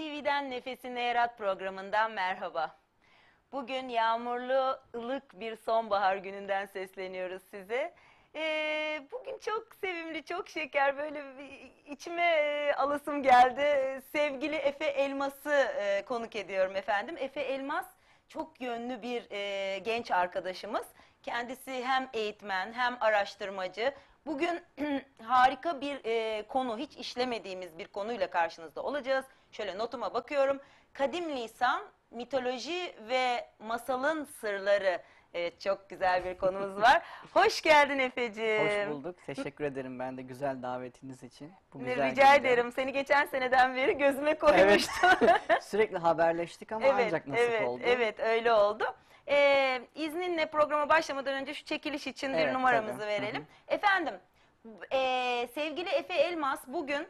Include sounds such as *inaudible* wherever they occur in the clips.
NTV'den Nefesini Yarat programından merhaba. Bugün yağmurlu, ılık bir sonbahar gününden sesleniyoruz size. Ee, bugün çok sevimli, çok şeker, böyle içime e, alasım geldi. Sevgili Efe Elmas'ı e, konuk ediyorum efendim. Efe Elmas çok yönlü bir e, genç arkadaşımız. Kendisi hem eğitmen hem araştırmacı. Bugün *clears throat* harika bir e, konu, hiç işlemediğimiz bir konuyla karşınızda olacağız. Şöyle notuma bakıyorum. Kadim lisan, mitoloji ve masalın sırları. Evet, çok güzel bir konumuz var. *laughs* Hoş geldin Efe'ciğim. Hoş bulduk. Teşekkür ederim ben de güzel davetiniz için. Bu güzel Rica günde. ederim. Seni geçen seneden beri gözüme koymuştum. *laughs* *laughs* Sürekli haberleştik ama ancak nasip evet, oldu. Evet, öyle oldu. Ee, izninle programa başlamadan önce şu çekiliş için bir Evet, numaramızı tabii. verelim. Efendim, e, sevgili Efe Elmas bugün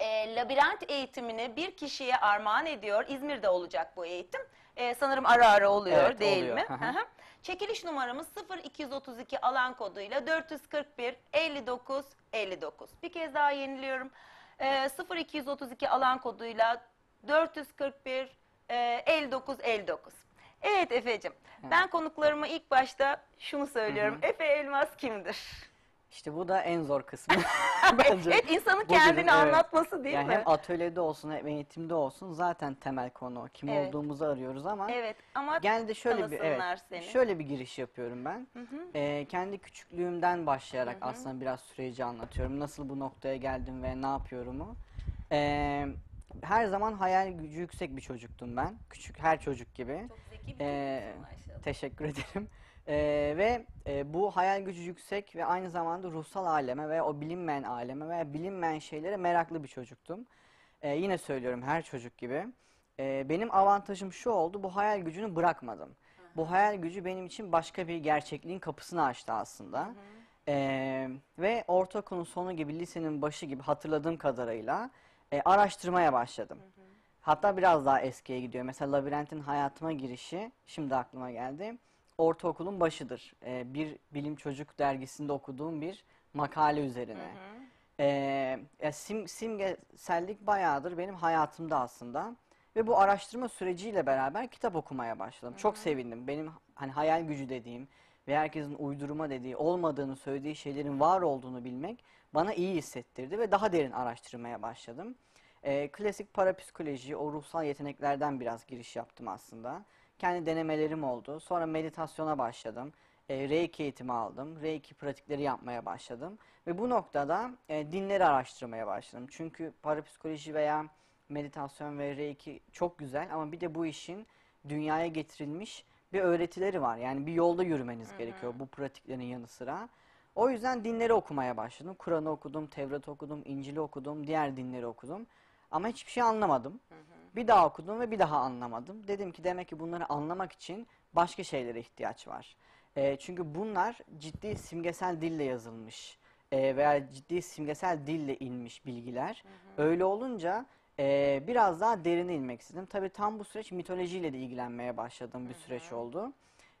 e, labirent eğitimini bir kişiye armağan ediyor. İzmir'de olacak bu eğitim. E, sanırım ara ara oluyor Evet, değil oluyor. mi? Hı hı. Hı hı. Çekiliş numaramız 0232 alan koduyla 441 59 59. Bir kez daha yeniliyorum. E, 0232 alan koduyla 441 e, 59 59. Evet Efe'cim. Ben konuklarıma ilk başta şunu söylüyorum. Efe Elmas kimdir? İşte bu da en zor kısmı *laughs* bence. Evet insanın kendini evet. anlatması değil yani mi? hem atölyede olsun hem eğitimde olsun zaten temel konu. o. Kim Evet. olduğumuzu arıyoruz ama Evet ama genelde şöyle bir tanısınlar evet, seni. şöyle bir giriş yapıyorum ben. Ee, kendi küçüklüğümden başlayarak aslında biraz süreci anlatıyorum. Nasıl bu noktaya geldim ve ne yapıyorumu. Ee, her zaman hayal gücü yüksek bir çocuktum ben. Küçük her çocuk gibi. çok zeki bir Ee, çocuksun maşallah. Teşekkür ederim. Ee, ve e, bu hayal gücü yüksek ve aynı zamanda ruhsal aleme ve o bilinmeyen aleme ve bilinmeyen şeylere meraklı bir çocuktum. Ee, yine söylüyorum her çocuk gibi. Ee, benim avantajım şu oldu, bu hayal gücünü bırakmadım. Bu hayal gücü benim için başka bir gerçekliğin kapısını açtı aslında. Ee, ve ortaokulun sonu gibi, lisenin başı gibi hatırladığım kadarıyla e, araştırmaya başladım. Hatta biraz daha eskiye gidiyor. Mesela Labirent'in hayatıma girişi şimdi aklıma geldi. Ortaokulun başıdır. Ee, bir bilim çocuk dergisinde okuduğum bir makale üzerine. Ee, ya sim, simgesellik bayağıdır benim hayatımda aslında. Ve bu araştırma süreciyle beraber kitap okumaya başladım. Çok sevindim. Benim hani hayal gücü dediğim ve herkesin uydurma dediği, olmadığını söylediği şeylerin var olduğunu bilmek bana iyi hissettirdi ve daha derin araştırmaya başladım. Ee, klasik parapsikoloji, o ruhsal yeteneklerden biraz giriş yaptım aslında. Kendi denemelerim oldu. Sonra meditasyona başladım. Ee, Reiki eğitimi aldım. Reiki pratikleri yapmaya başladım. Ve bu noktada e, dinleri araştırmaya başladım. Çünkü parapsikoloji veya meditasyon ve Reiki çok güzel ama bir de bu işin dünyaya getirilmiş bir öğretileri var. Yani bir yolda yürümeniz gerekiyor bu pratiklerin yanı sıra. O yüzden dinleri okumaya başladım. Kur'an'ı okudum, Tevrat okudum, İncil'i okudum, diğer dinleri okudum. Ama hiçbir şey anlamadım. Bir daha okudum ve bir daha anlamadım. Dedim ki demek ki bunları anlamak için başka şeylere ihtiyaç var. Ee, çünkü bunlar ciddi simgesel dille yazılmış e, veya ciddi simgesel dille inmiş bilgiler. Öyle olunca e, biraz daha derine inmek istedim. Tabii tam bu süreç mitolojiyle de ilgilenmeye başladığım bir süreç oldu.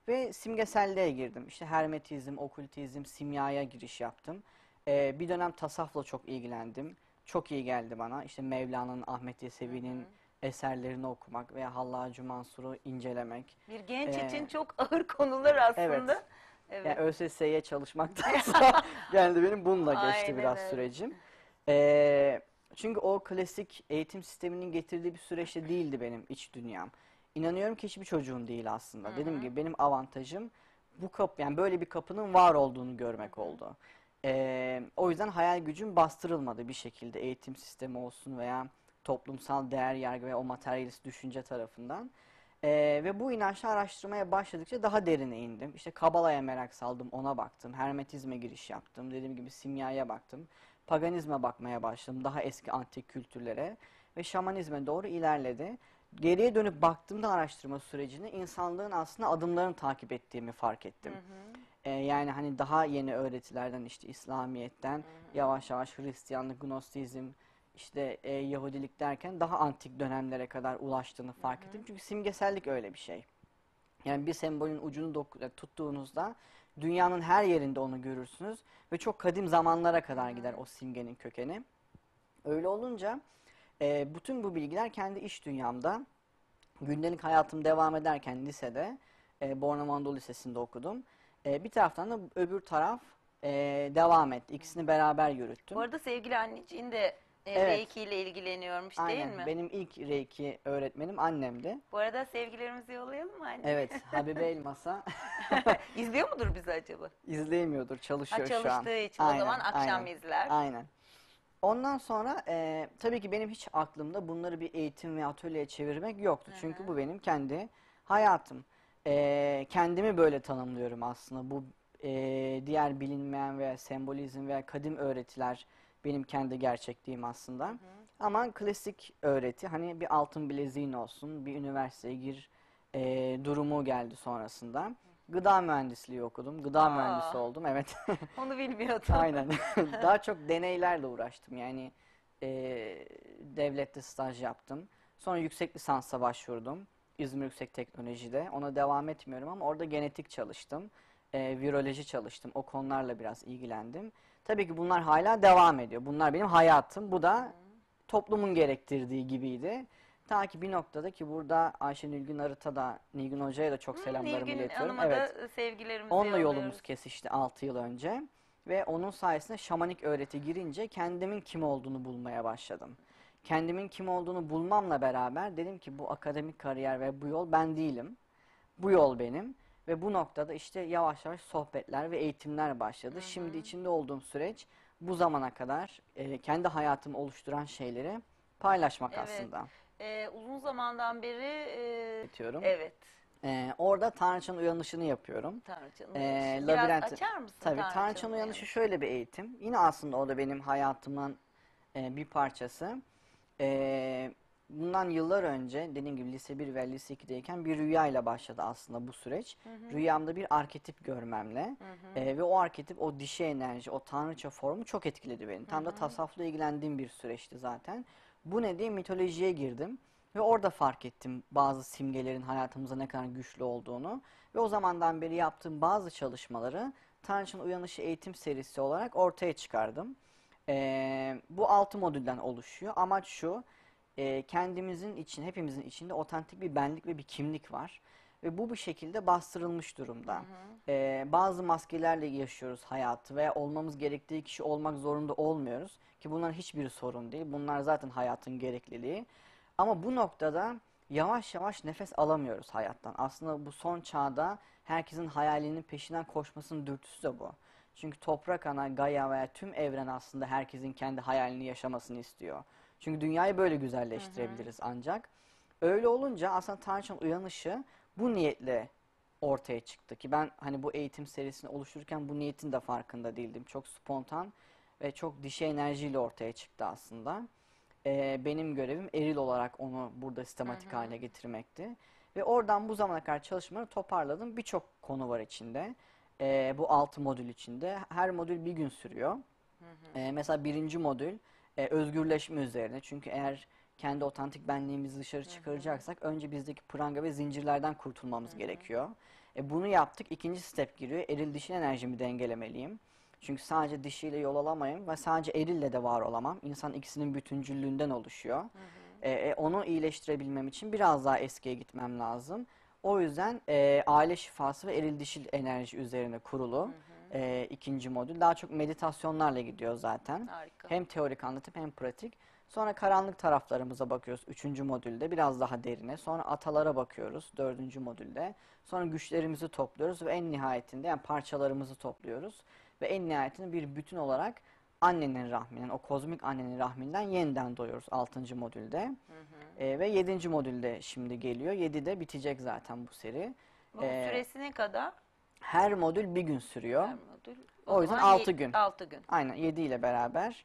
Ve simgeselliğe girdim. İşte hermetizm, okültizm, simyaya giriş yaptım. Ee, bir dönem tasavvufla çok ilgilendim. Çok iyi geldi bana. İşte Mevlana'nın, Ahmet Yesevi'nin eserlerini okumak veya Hallacı Mansur'u incelemek. Bir genç Ee, için çok ağır konular aslında. Evet. Evet. Yani ÖSS'ye *laughs* çalışmaktansa geldi benim bununla geçti Aynen biraz öyle. sürecim. Ee, çünkü o klasik eğitim sisteminin getirdiği bir süreçte değildi benim iç dünyam. İnanıyorum ki hiçbir çocuğun değil aslında. Dediğim gibi benim avantajım bu kapı yani böyle bir kapının var olduğunu görmek oldu. Ee, o yüzden hayal gücüm bastırılmadı bir şekilde eğitim sistemi olsun veya toplumsal değer yargı ve o materyalist düşünce tarafından. Ee, ve bu inançla araştırmaya başladıkça daha derine indim. İşte Kabala'ya merak saldım, ona baktım. Hermetizme giriş yaptım. Dediğim gibi simyaya baktım. Paganizme bakmaya başladım. Daha eski antik kültürlere. Ve şamanizme doğru ilerledi. Geriye dönüp baktığımda araştırma sürecini insanlığın aslında adımlarını takip ettiğimi fark ettim. Ee, yani hani daha yeni öğretilerden işte İslamiyet'ten yavaş yavaş Hristiyanlık, Gnostizm, işte e, Yahudilik derken daha antik dönemlere kadar ulaştığını fark ettim. Çünkü simgesellik öyle bir şey. Yani bir sembolün ucunu e, tuttuğunuzda dünyanın her yerinde onu görürsünüz ve çok kadim zamanlara kadar gider o simgenin kökeni. Öyle olunca E, bütün bu bilgiler kendi iş dünyamda, gündelik hayatım devam ederken lisede, e, Bornova Anadolu Lisesi'nde okudum. E, bir taraftan da öbür taraf e, devam etti. İkisini beraber yürüttüm. Bu arada sevgili anneciğin de Evet. Reiki ile ilgileniyormuş değil Aynen. mi? Benim ilk Reiki öğretmenim annemdi. Bu arada sevgilerimizi yollayalım mı anne? Evet, *laughs* Habibe Elmas'a *laughs* İzliyor mudur bizi acaba? izleyemiyordur, Ha, çalışıyor şu an. çalıştığı için o zaman akşam aynen. izler. Aynen. Ondan sonra e, tabii ki benim hiç aklımda bunları bir eğitim ve atölyeye çevirmek yoktu. Çünkü bu benim kendi hayatım. E, kendimi böyle tanımlıyorum aslında. Bu e, diğer bilinmeyen veya sembolizm veya kadim öğretiler benim kendi gerçekliğim aslında. Ama klasik öğreti hani bir altın bileziğin olsun, bir üniversiteye gir e, durumu geldi sonrasında. Gıda mühendisliği okudum. Gıda Aa. mühendisi oldum. Evet. *laughs* Onu bilmiyordum. Aynen. *laughs* *laughs* Daha çok deneylerle uğraştım. Yani e, devlette staj yaptım. Sonra yüksek lisansa başvurdum. İzmir Yüksek Teknoloji'de. Ona devam etmiyorum ama orada genetik çalıştım. E, viroloji çalıştım. O konularla biraz ilgilendim. Tabii ki bunlar hala devam ediyor. Bunlar benim hayatım. Bu da toplumun gerektirdiği gibiydi. Ta ki bir noktada ki burada Ayşe Nilgün Arıt'a da Nilgün Hoca'ya da çok selamlarımı Nilgün iletiyorum. Hanım'a Evet. da sevgilerimizi Onunla yolluyoruz. yolumuz kesişti 6 yıl önce ve onun sayesinde şamanik öğreti girince kendimin kim olduğunu bulmaya başladım. Kendimin kim olduğunu bulmamla beraber dedim ki bu akademik kariyer ve bu yol ben değilim. Bu yol benim ve bu noktada işte yavaş yavaş sohbetler ve eğitimler başladı. Şimdi içinde olduğum süreç bu zamana kadar e, kendi hayatımı oluşturan şeyleri paylaşmak Evet. aslında. Ee, uzun zamandan beri e, Diyorum. evet E, orada Tanrıçanın uyanışını yapıyorum. Tanrıçanın Ee, labirentin- açar mısın Tabii Tanrıçanın Tanrıçanın uyanışı şöyle bir eğitim. Yine aslında o da benim hayatımın e, bir parçası. E, bundan yıllar önce dediğim gibi lise 1 ve lise 2'deyken bir rüyayla başladı aslında bu süreç. Rüyamda bir arketip görmemle e, ve o arketip o dişi enerji, o tanrıça formu çok etkiledi beni. Tam da tasavvufla ilgilendiğim bir süreçti zaten. Bu ne diye mitolojiye girdim. Ve orada fark ettim bazı simgelerin hayatımıza ne kadar güçlü olduğunu. Ve o zamandan beri yaptığım bazı çalışmaları Tanrıçanın Uyanışı eğitim serisi olarak ortaya çıkardım. Ee, bu altı modülden oluşuyor. Amaç şu, e, kendimizin için, hepimizin içinde otantik bir benlik ve bir kimlik var. Ve bu bir şekilde bastırılmış durumda. Ee, bazı maskelerle yaşıyoruz hayatı veya olmamız gerektiği kişi olmak zorunda olmuyoruz. Ki bunların hiçbiri sorun değil. Bunlar zaten hayatın gerekliliği. Ama bu noktada yavaş yavaş nefes alamıyoruz hayattan. Aslında bu son çağda herkesin hayalinin peşinden koşmasının dürtüsü de bu. Çünkü toprak ana, Gaia veya tüm evren aslında herkesin kendi hayalini yaşamasını istiyor. Çünkü dünyayı böyle güzelleştirebiliriz ancak. Öyle olunca aslında Tanrıçanın uyanışı bu niyetle ortaya çıktı ki ben hani bu eğitim serisini oluştururken bu niyetin de farkında değildim. Çok spontan ve çok dişi enerjiyle ortaya çıktı aslında. Ee, benim görevim eril olarak onu burada sistematik hale getirmekti. Ve oradan bu zamana kadar çalışmaları toparladım. Birçok konu var içinde. Ee, bu altı modül içinde. Her modül bir gün sürüyor. Ee, mesela birinci modül e, özgürleşme üzerine. Çünkü eğer kendi otantik benliğimizi dışarı çıkaracaksak önce bizdeki pranga ve zincirlerden kurtulmamız gerekiyor. E, bunu yaptık. İkinci step giriyor. Eril dişil enerjimi dengelemeliyim. Çünkü sadece dişiyle yol alamayım ve sadece erille de var olamam. İnsan ikisinin bütüncüllüğünden oluşuyor. E, e, onu iyileştirebilmem için biraz daha eskiye gitmem lazım. O yüzden e, aile şifası ve eril dişil enerji üzerine kurulu e, ikinci modül. Daha çok meditasyonlarla gidiyor zaten. Harika. Hem teorik anlatım hem pratik. Sonra karanlık taraflarımıza bakıyoruz üçüncü modülde biraz daha derine. Sonra atalara bakıyoruz dördüncü modülde. Sonra güçlerimizi topluyoruz ve en nihayetinde yani parçalarımızı topluyoruz. Ve en nihayetinde bir bütün olarak annenin rahminden, o kozmik annenin rahminden yeniden doğuyoruz altıncı modülde. Ee, ve yedinci modülde şimdi geliyor. Yedide bitecek zaten bu seri. Bu Ee, süresi ne kadar? Her modül bir gün sürüyor. Her modül. o yüzden zaman altı ye- gün. Altı gün. Aynen 7 ile beraber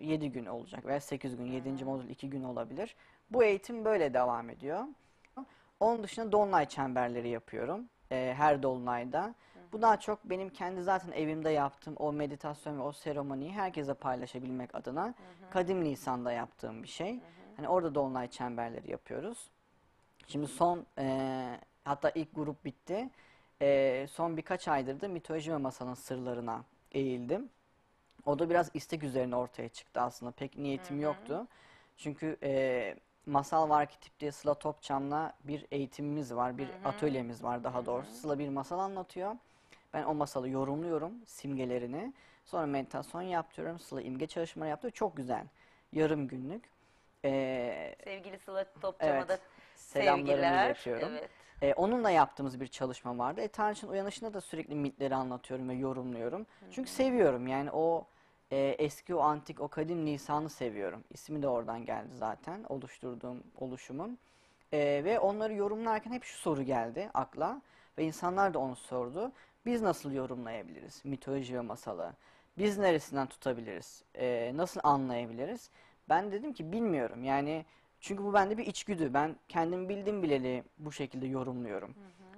7 gün olacak veya 8 gün. 7. modül 2 gün olabilir. Bu eğitim böyle devam ediyor. Onun dışında dolunay çemberleri yapıyorum. eee, her dolunayda. Bu daha çok benim kendi zaten evimde yaptığım o meditasyon ve o seremoniyi herkese paylaşabilmek adına Kadim Nisan'da yaptığım bir şey. Hani orada dolunay çemberleri yapıyoruz. Şimdi son eee, hatta ilk grup bitti. Eee, son birkaç aydır da mitoloji ve masalın sırlarına eğildim. O da biraz istek üzerine ortaya çıktı aslında. Pek niyetim yoktu. Çünkü e, Masal var ki tip diye Sıla Topçam'la bir eğitimimiz var, bir atölyemiz var daha doğrusu. Sıla bir masal anlatıyor. Ben o masalı yorumluyorum, simgelerini. Sonra meditasyon yaptırıyorum. Sıla imge çalışmaları yaptırıyor. Çok güzel. Yarım günlük. E, Sevgili Sıla Topçam'a evet, da sevgiler. Evet. E, onunla yaptığımız bir çalışma vardı. E, Tanrıç'ın uyanışında da sürekli mitleri anlatıyorum ve yorumluyorum. Çünkü seviyorum yani o e, eski o antik o kadim lisanı seviyorum. İsmi de oradan geldi zaten oluşturduğum oluşumun. E, ve onları yorumlarken hep şu soru geldi akla ve insanlar da onu sordu. Biz nasıl yorumlayabiliriz mitoloji ve masalı? Biz neresinden tutabiliriz? E, nasıl anlayabiliriz? Ben dedim ki bilmiyorum yani çünkü bu bende bir içgüdü. Ben kendim bildim bileli bu şekilde yorumluyorum.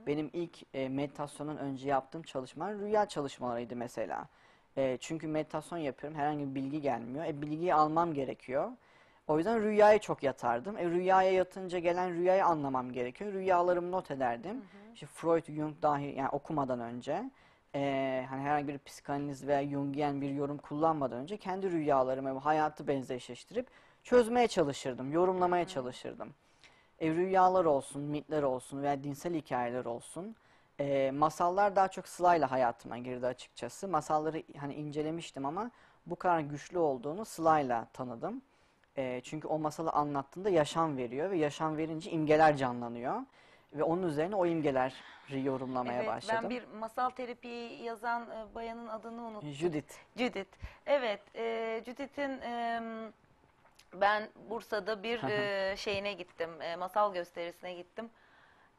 Benim ilk e, meditasyondan önce yaptığım çalışmalar rüya çalışmalarıydı mesela. E, çünkü meditasyon yapıyorum, herhangi bir bilgi gelmiyor. E, bilgiyi almam gerekiyor. O yüzden rüyaya çok yatardım. E, rüyaya yatınca gelen rüyayı anlamam gerekiyor. Rüyalarımı not ederdim. İşte Freud, Jung dahi yani okumadan önce e, hani herhangi bir psikanaliz veya Jungian bir yorum kullanmadan önce kendi rüyalarımı hayatı benzeşleştirip çözmeye çalışırdım, yorumlamaya çalışırdım. E, rüyalar olsun, mitler olsun veya dinsel hikayeler olsun. E, masallar daha çok Sıla'yla hayatıma girdi açıkçası. Masalları hani incelemiştim ama bu kadar güçlü olduğunu Sıla'yla tanıdım. E, çünkü o masalı anlattığında yaşam veriyor ve yaşam verince imgeler canlanıyor. Ve onun üzerine o imgeleri yorumlamaya Evet, başladım. ben bir masal terapiyi yazan e, bayanın adını unuttum. Judith. Judith. Evet, e, Judith'in e, ben Bursa'da bir e, şeyine gittim, e, masal gösterisine gittim.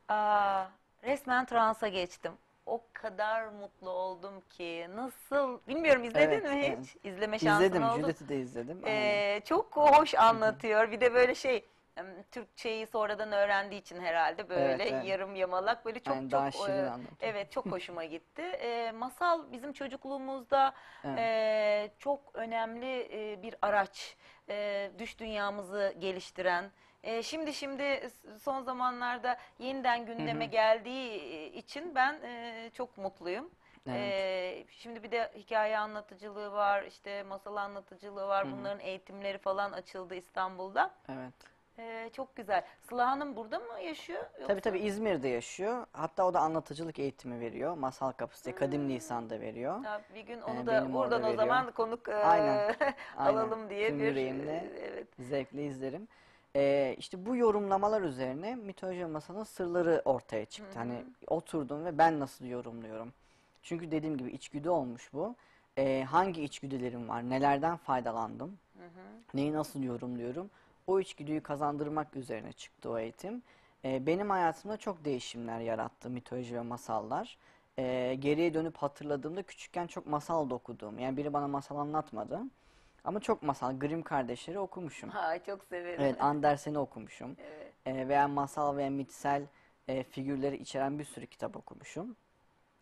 Aa, resmen transa geçtim. O kadar mutlu oldum ki. Nasıl? Bilmiyorum izledin Evet, mi hiç? evet. İzleme şansın İzledim, oldu. Judith'i de izledim. Aynen. Ee, çok hoş anlatıyor. Bir de böyle şey em, Türkçeyi sonradan öğrendiği için herhalde böyle Evet, evet. yarım yamalak böyle çok Aynen, çok daha şirin e, anlatıyor. evet çok *laughs* hoşuma gitti. Ee, masal bizim çocukluğumuzda Evet. e, çok önemli e, bir araç. E, düş dünyamızı geliştiren. E, şimdi şimdi son zamanlarda yeniden gündeme geldiği için ben e, çok mutluyum. Evet. Ee, şimdi bir de hikaye anlatıcılığı var, işte masal anlatıcılığı var. Bunların eğitimleri falan açıldı İstanbul'da. Evet. Ee, çok güzel. Sıla Hanım burada mı yaşıyor? Yoksa? Tabii tabii İzmir'de yaşıyor. Hatta o da anlatıcılık eğitimi veriyor. Masal Kapısı diye Kadim Lisan'da veriyor. Ya bir gün onu Ee, da benim orada o veriyor. zaman konuk e, Aynen, *laughs* aynen. alalım diye Tüm bir yüreğimle. e, evet. Zevkle izlerim. Ee, işte bu yorumlamalar üzerine mitoloji ve masalın sırları ortaya çıktı. Hani oturdum ve ben nasıl yorumluyorum? Çünkü dediğim gibi içgüdü olmuş bu. Ee, hangi içgüdülerim var? Nelerden faydalandım? Neyi nasıl yorumluyorum? O içgüdüyü kazandırmak üzerine çıktı o eğitim. Ee, benim hayatımda çok değişimler yarattı mitoloji ve masallar. Ee, geriye dönüp hatırladığımda küçükken çok masal da okudum. Yani biri bana masal anlatmadı. Ama çok masal, Grimm kardeşleri okumuşum. *laughs* Ay çok severim. Evet, Andersen'i okumuşum. *laughs* Evet. Ee, veya masal veya mitsel e, figürleri içeren bir sürü kitap okumuşum.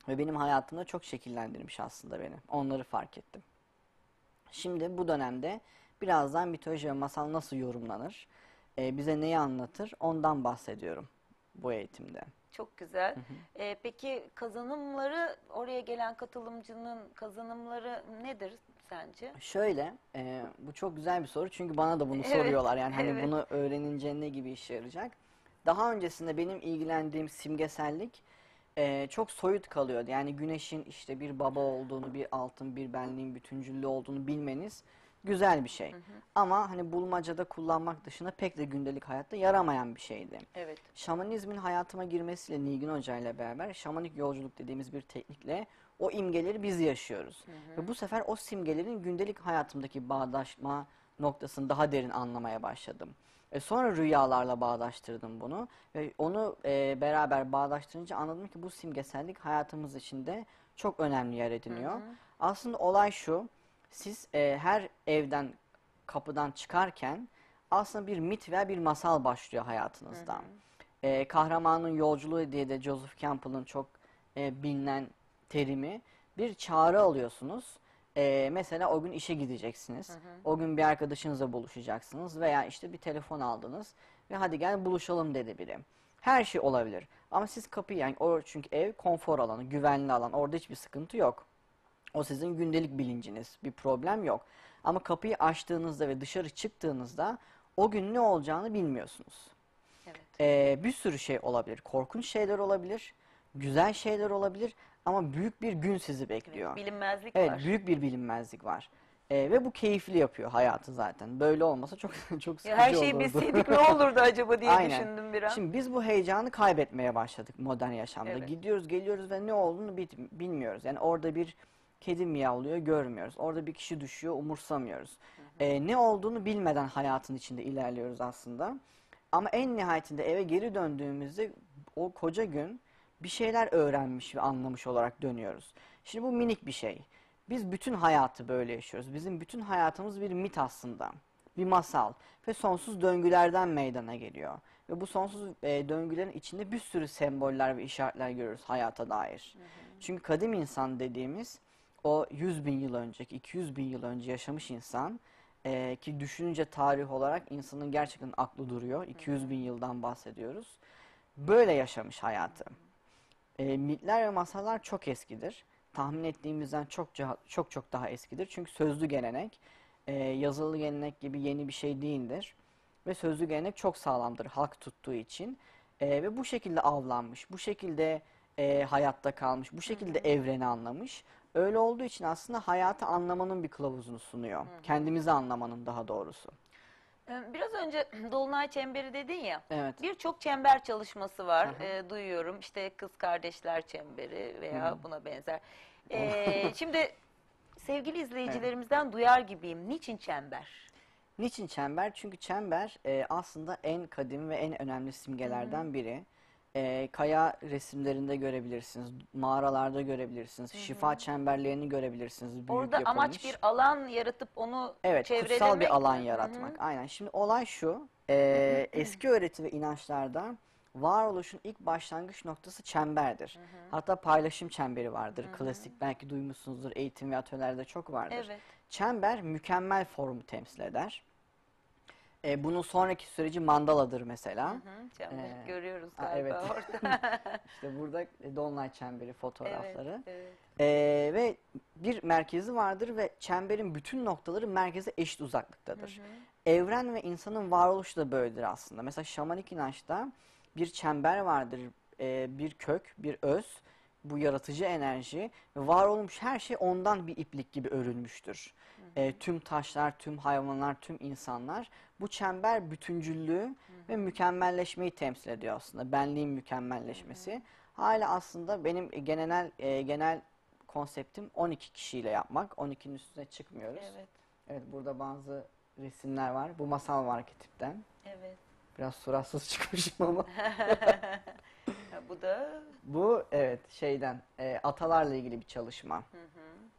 Ve benim hayatımda çok şekillendirmiş aslında beni. Onları fark ettim. Şimdi bu dönemde birazdan mitoloji ve masal nasıl yorumlanır, e, bize neyi anlatır ondan bahsediyorum bu eğitimde. Çok güzel. Ee, peki kazanımları oraya gelen katılımcının kazanımları nedir sence? Şöyle, e, bu çok güzel bir soru çünkü bana da bunu Evet, soruyorlar. Yani hani evet. bunu öğrenince ne gibi işe yarayacak? Daha öncesinde benim ilgilendiğim simgesellik e, çok soyut kalıyordu. Yani güneşin işte bir baba olduğunu, bir altın, bir benliğin bütüncüllü olduğunu bilmeniz güzel bir şey. Ama hani bulmacada kullanmak dışında pek de gündelik hayatta yaramayan bir şeydi. Evet. Şamanizmin hayatıma girmesiyle Nilgün Hoca ile beraber şamanik yolculuk dediğimiz bir teknikle o imgeleri biz yaşıyoruz. Ve bu sefer o simgelerin gündelik hayatımdaki bağdaşma noktasını daha derin anlamaya başladım. E sonra rüyalarla bağdaştırdım bunu ve onu e, beraber bağdaştırınca anladım ki bu simgesellik hayatımız içinde çok önemli yer ediniyor. Aslında olay şu, siz e, her evden kapıdan çıkarken aslında bir mit veya bir masal başlıyor hayatınızda. E, kahramanın yolculuğu diye de Joseph Campbell'ın çok e, bilinen terimi bir çağrı alıyorsunuz. E, mesela o gün işe gideceksiniz. O gün bir arkadaşınızla buluşacaksınız veya işte bir telefon aldınız ve hadi gel buluşalım dedi biri. Her şey olabilir. Ama siz kapıyı yani o çünkü ev konfor alanı, güvenli alan. Orada hiçbir sıkıntı yok. O sizin gündelik bilinciniz. Bir problem yok. Ama kapıyı açtığınızda ve dışarı çıktığınızda O gün ne olacağını bilmiyorsunuz. Evet. Ee, bir sürü şey olabilir. Korkunç şeyler olabilir, güzel şeyler olabilir ama büyük bir gün sizi bekliyor. Bilinmezlik Evet, var. büyük bir bilinmezlik var. Ee, ve bu keyifli yapıyor hayatı zaten. Böyle olmasa çok *laughs* çok sıkıcı Ya her şeyi olurdu. bilseydik ne olurdu acaba diye Aynen. düşündüm bir an. Şimdi biz bu heyecanı kaybetmeye başladık modern yaşamda. Evet. Gidiyoruz, geliyoruz ve ne olduğunu bil- bilmiyoruz. Yani orada bir kedi miyavlıyor, görmüyoruz. Orada bir kişi düşüyor, umursamıyoruz. Ee, ne olduğunu bilmeden hayatın içinde ilerliyoruz aslında. Ama en nihayetinde eve geri döndüğümüzde o koca gün bir şeyler öğrenmiş ve anlamış olarak dönüyoruz. Şimdi bu minik bir şey. Biz bütün hayatı böyle yaşıyoruz. Bizim bütün hayatımız bir mit aslında. Bir masal ve sonsuz döngülerden meydana geliyor. Ve bu sonsuz e, döngülerin içinde bir sürü semboller ve işaretler görüyoruz hayata dair. Çünkü kadim insan dediğimiz o 100 bin yıl önceki, 200 bin yıl önce yaşamış insan e, ki düşününce tarih olarak insanın gerçekten aklı duruyor. 200 bin yıldan bahsediyoruz. Böyle yaşamış hayatı. E, mitler ve masallar çok eskidir. Tahmin ettiğimizden çok çok çok daha eskidir. Çünkü sözlü gelenek, e, yazılı gelenek gibi yeni bir şey değildir. Ve sözlü gelenek çok sağlamdır halk tuttuğu için. E, ve bu şekilde avlanmış, bu şekilde e, hayatta kalmış, bu şekilde evreni anlamış. Öyle olduğu için aslında hayatı anlamanın bir kılavuzunu sunuyor. Kendimizi anlamanın daha doğrusu. Ee, Biraz önce *clears throat* Dolunay Çemberi dedin ya. Evet. Birçok çember çalışması var. Hı hı. Ee, duyuyorum. İşte kız kardeşler çemberi veya buna benzer. Ee, *laughs* şimdi sevgili izleyicilerimizden duyar gibiyim. Niçin çember? Niçin çember? Çünkü çember e, aslında en kadim ve en önemli simgelerden biri. E, kaya resimlerinde görebilirsiniz, mağaralarda görebilirsiniz, şifa çemberlerini görebilirsiniz. Büyük Orada yapılmış. amaç bir alan yaratıp onu Evet, çevrelemek kutsal bir alan mi? yaratmak. Hı hı. Aynen. Şimdi olay şu, e, eski öğreti ve inançlarda varoluşun ilk başlangıç noktası çemberdir. Hatta paylaşım çemberi vardır. Klasik belki duymuşsunuzdur, eğitim ve atölyelerde çok vardır. Evet. Çember mükemmel formu temsil eder. E, bunun sonraki süreci mandaladır mesela. Hı, çember Ee, görüyoruz galiba evet. orada. *laughs* *laughs* İşte burada e, Dolunay çemberi fotoğrafları. evet, evet. E, ve bir merkezi vardır ve çemberin bütün noktaları merkeze eşit uzaklıktadır. Evren ve insanın varoluşu da böyledir aslında. Mesela şamanik inançta bir çember vardır, e, bir kök, bir öz, bu yaratıcı enerji ve var olmuş her şey ondan bir iplik gibi örülmüştür. E, tüm taşlar, tüm hayvanlar, tüm insanlar bu çember bütüncüllüğü ve mükemmelleşmeyi temsil ediyor aslında. Benliğin mükemmelleşmesi. Hala aslında benim genel e, genel konseptim 12 kişiyle yapmak. 12'nin üstüne çıkmıyoruz. Evet, Evet burada bazı resimler var. Bu masal var evet. Biraz suratsız *laughs* çıkmışım ama. *laughs* Bu da Bu evet şeyden e, atalarla ilgili bir çalışma. hı hı.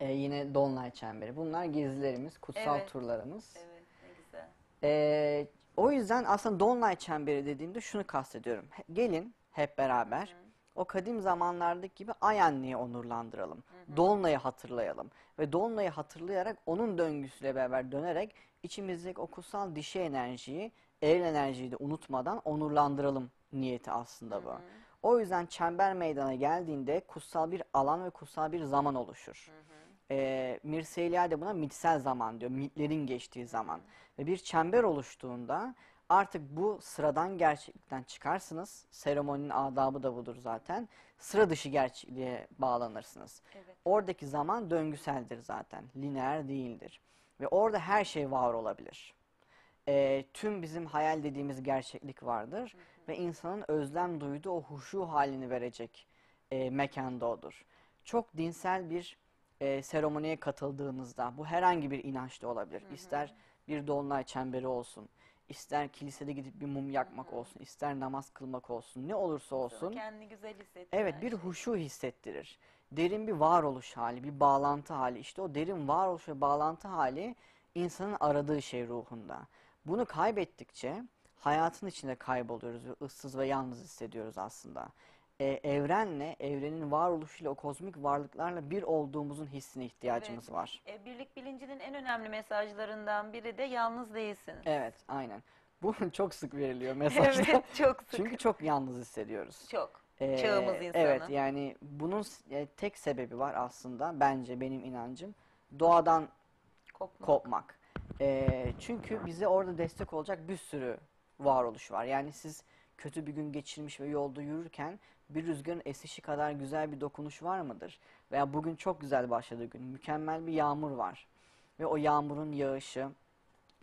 E, yine Dolunay Çemberi. Bunlar gezilerimiz, kutsal Evet. turlarımız. Evet, ne güzel. E, o yüzden aslında Dolunay Çemberi dediğimde şunu kastediyorum. He- Gelin hep beraber o kadim zamanlardaki gibi ay anneyi onurlandıralım. Dolunay'ı hatırlayalım. Ve Dolunay'ı hatırlayarak onun döngüsüyle beraber dönerek içimizdeki o kutsal dişi enerjiyi, eril enerjiyi de unutmadan onurlandıralım niyeti aslında bu. O yüzden çember meydana geldiğinde kutsal bir alan ve kutsal bir zaman oluşur. Ee, Mircea de buna mitsel zaman diyor. Mitlerin geçtiği zaman. Ve bir çember oluştuğunda artık bu sıradan gerçeklikten çıkarsınız. Seremoninin adabı da budur zaten. Sıra dışı gerçekliğe bağlanırsınız. Evet. Oradaki zaman döngüseldir zaten. Lineer değildir. Ve orada her şey var olabilir. Ee, tüm bizim hayal dediğimiz gerçeklik vardır. Ve insanın özlem duyduğu o huşu halini verecek e, mekanda odur. Çok dinsel bir e, seremoniye katıldığınızda, bu herhangi bir inançta olabilir. İster bir dolunay çemberi olsun, ister kilisede gidip bir mum yakmak olsun, ister namaz kılmak olsun, ne olursa olsun. Kendini güzel hissettiren Evet bir şey. huşu hissettirir. Derin bir varoluş hali, bir bağlantı hali. İşte o derin varoluş ve bağlantı hali insanın aradığı şey ruhunda. Bunu kaybettikçe hayatın içinde kayboluyoruz ve ıssız ve yalnız hissediyoruz aslında. Ee, evrenle, evrenin varoluşuyla, o kozmik varlıklarla bir olduğumuzun hissine ihtiyacımız var. E, birlik bilincinin en önemli mesajlarından biri de yalnız değilsiniz. Evet, aynen. Bu *laughs* çok sık veriliyor mesajda. evet, *laughs* çok sık. Çünkü çok yalnız hissediyoruz. Çok. Ee, Çağımız insanı. Evet yani bunun e, tek sebebi var aslında bence benim inancım doğadan Kopma. kopmak. Ee, çünkü bize orada destek olacak bir sürü varoluş var. Yani siz kötü bir gün geçirmiş ve yolda yürürken bir rüzgarın esişi kadar güzel bir dokunuş var mıdır? Veya bugün çok güzel başladı gün, mükemmel bir yağmur var. Ve o yağmurun yağışı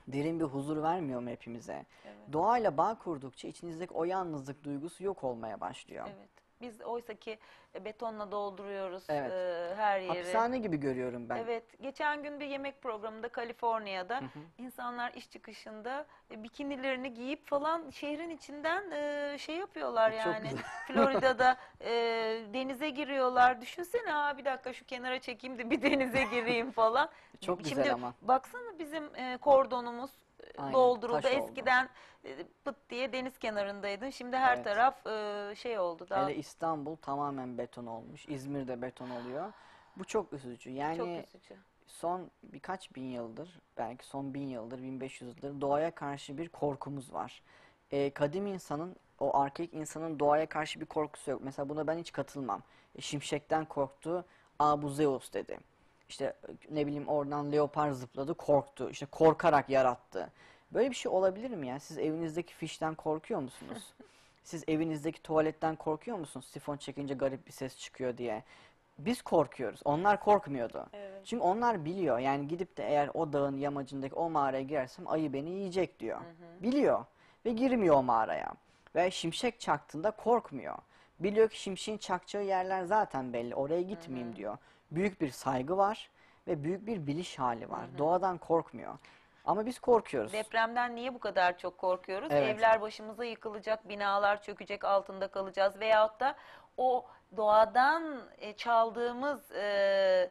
derin bir huzur vermiyor mu hepimize? Evet. Doğayla bağ kurdukça içinizdeki o yalnızlık duygusu yok olmaya başlıyor. Evet. Biz oysa ki e, betonla dolduruyoruz Evet. e, her yeri. Hapishane gibi görüyorum ben. Evet, geçen gün bir yemek programında Kaliforniya'da insanlar iş çıkışında e, bikinilerini giyip falan şehrin içinden e, şey yapıyorlar Çok yani. güzel. *laughs* Florida'da e, denize giriyorlar. Düşünsene ha bir dakika şu kenara çekeyim de bir denize gireyim falan. Çok güzel ama. baksana bizim e, kordonumuz Aynen, dolduruldu. taş oldu. Eskiden e, pıt diye deniz kenarındaydın. Şimdi her Evet. taraf e, şey oldu. Daha Hele İstanbul tamamen beton olmuş. İzmir'de beton oluyor. Bu çok üzücü. Yani çok üzücü. son birkaç bin yıldır, belki son bin yıldır, 1500 yıldır doğaya karşı bir korkumuz var. Ee, kadim insanın, o arkaik insanın doğaya karşı bir korkusu yok. Mesela buna ben hiç katılmam. E, şimşekten korktu, aa bu Zeus dedi. İşte ne bileyim oradan leopar zıpladı, korktu. İşte korkarak yarattı. Böyle bir şey olabilir mi ya? Siz evinizdeki fişten korkuyor musunuz? *laughs* Siz evinizdeki tuvaletten korkuyor musunuz? Sifon çekince garip bir ses çıkıyor diye. Biz korkuyoruz. Onlar korkmuyordu. Evet. Çünkü onlar biliyor. Yani gidip de eğer o dağın yamacındaki o mağaraya girersem ayı beni yiyecek diyor. Biliyor. Ve girmiyor o mağaraya. Ve şimşek çaktığında korkmuyor. Biliyor ki şimşeğin çakacağı yerler zaten belli. Oraya gitmeyeyim diyor. Büyük bir saygı var ve büyük bir biliş hali var. Doğadan korkmuyor. Ama biz korkuyoruz. Depremden niye bu kadar çok korkuyoruz? Evet. Evler başımıza yıkılacak, binalar çökecek, altında kalacağız veyahut da o doğadan e, çaldığımız e,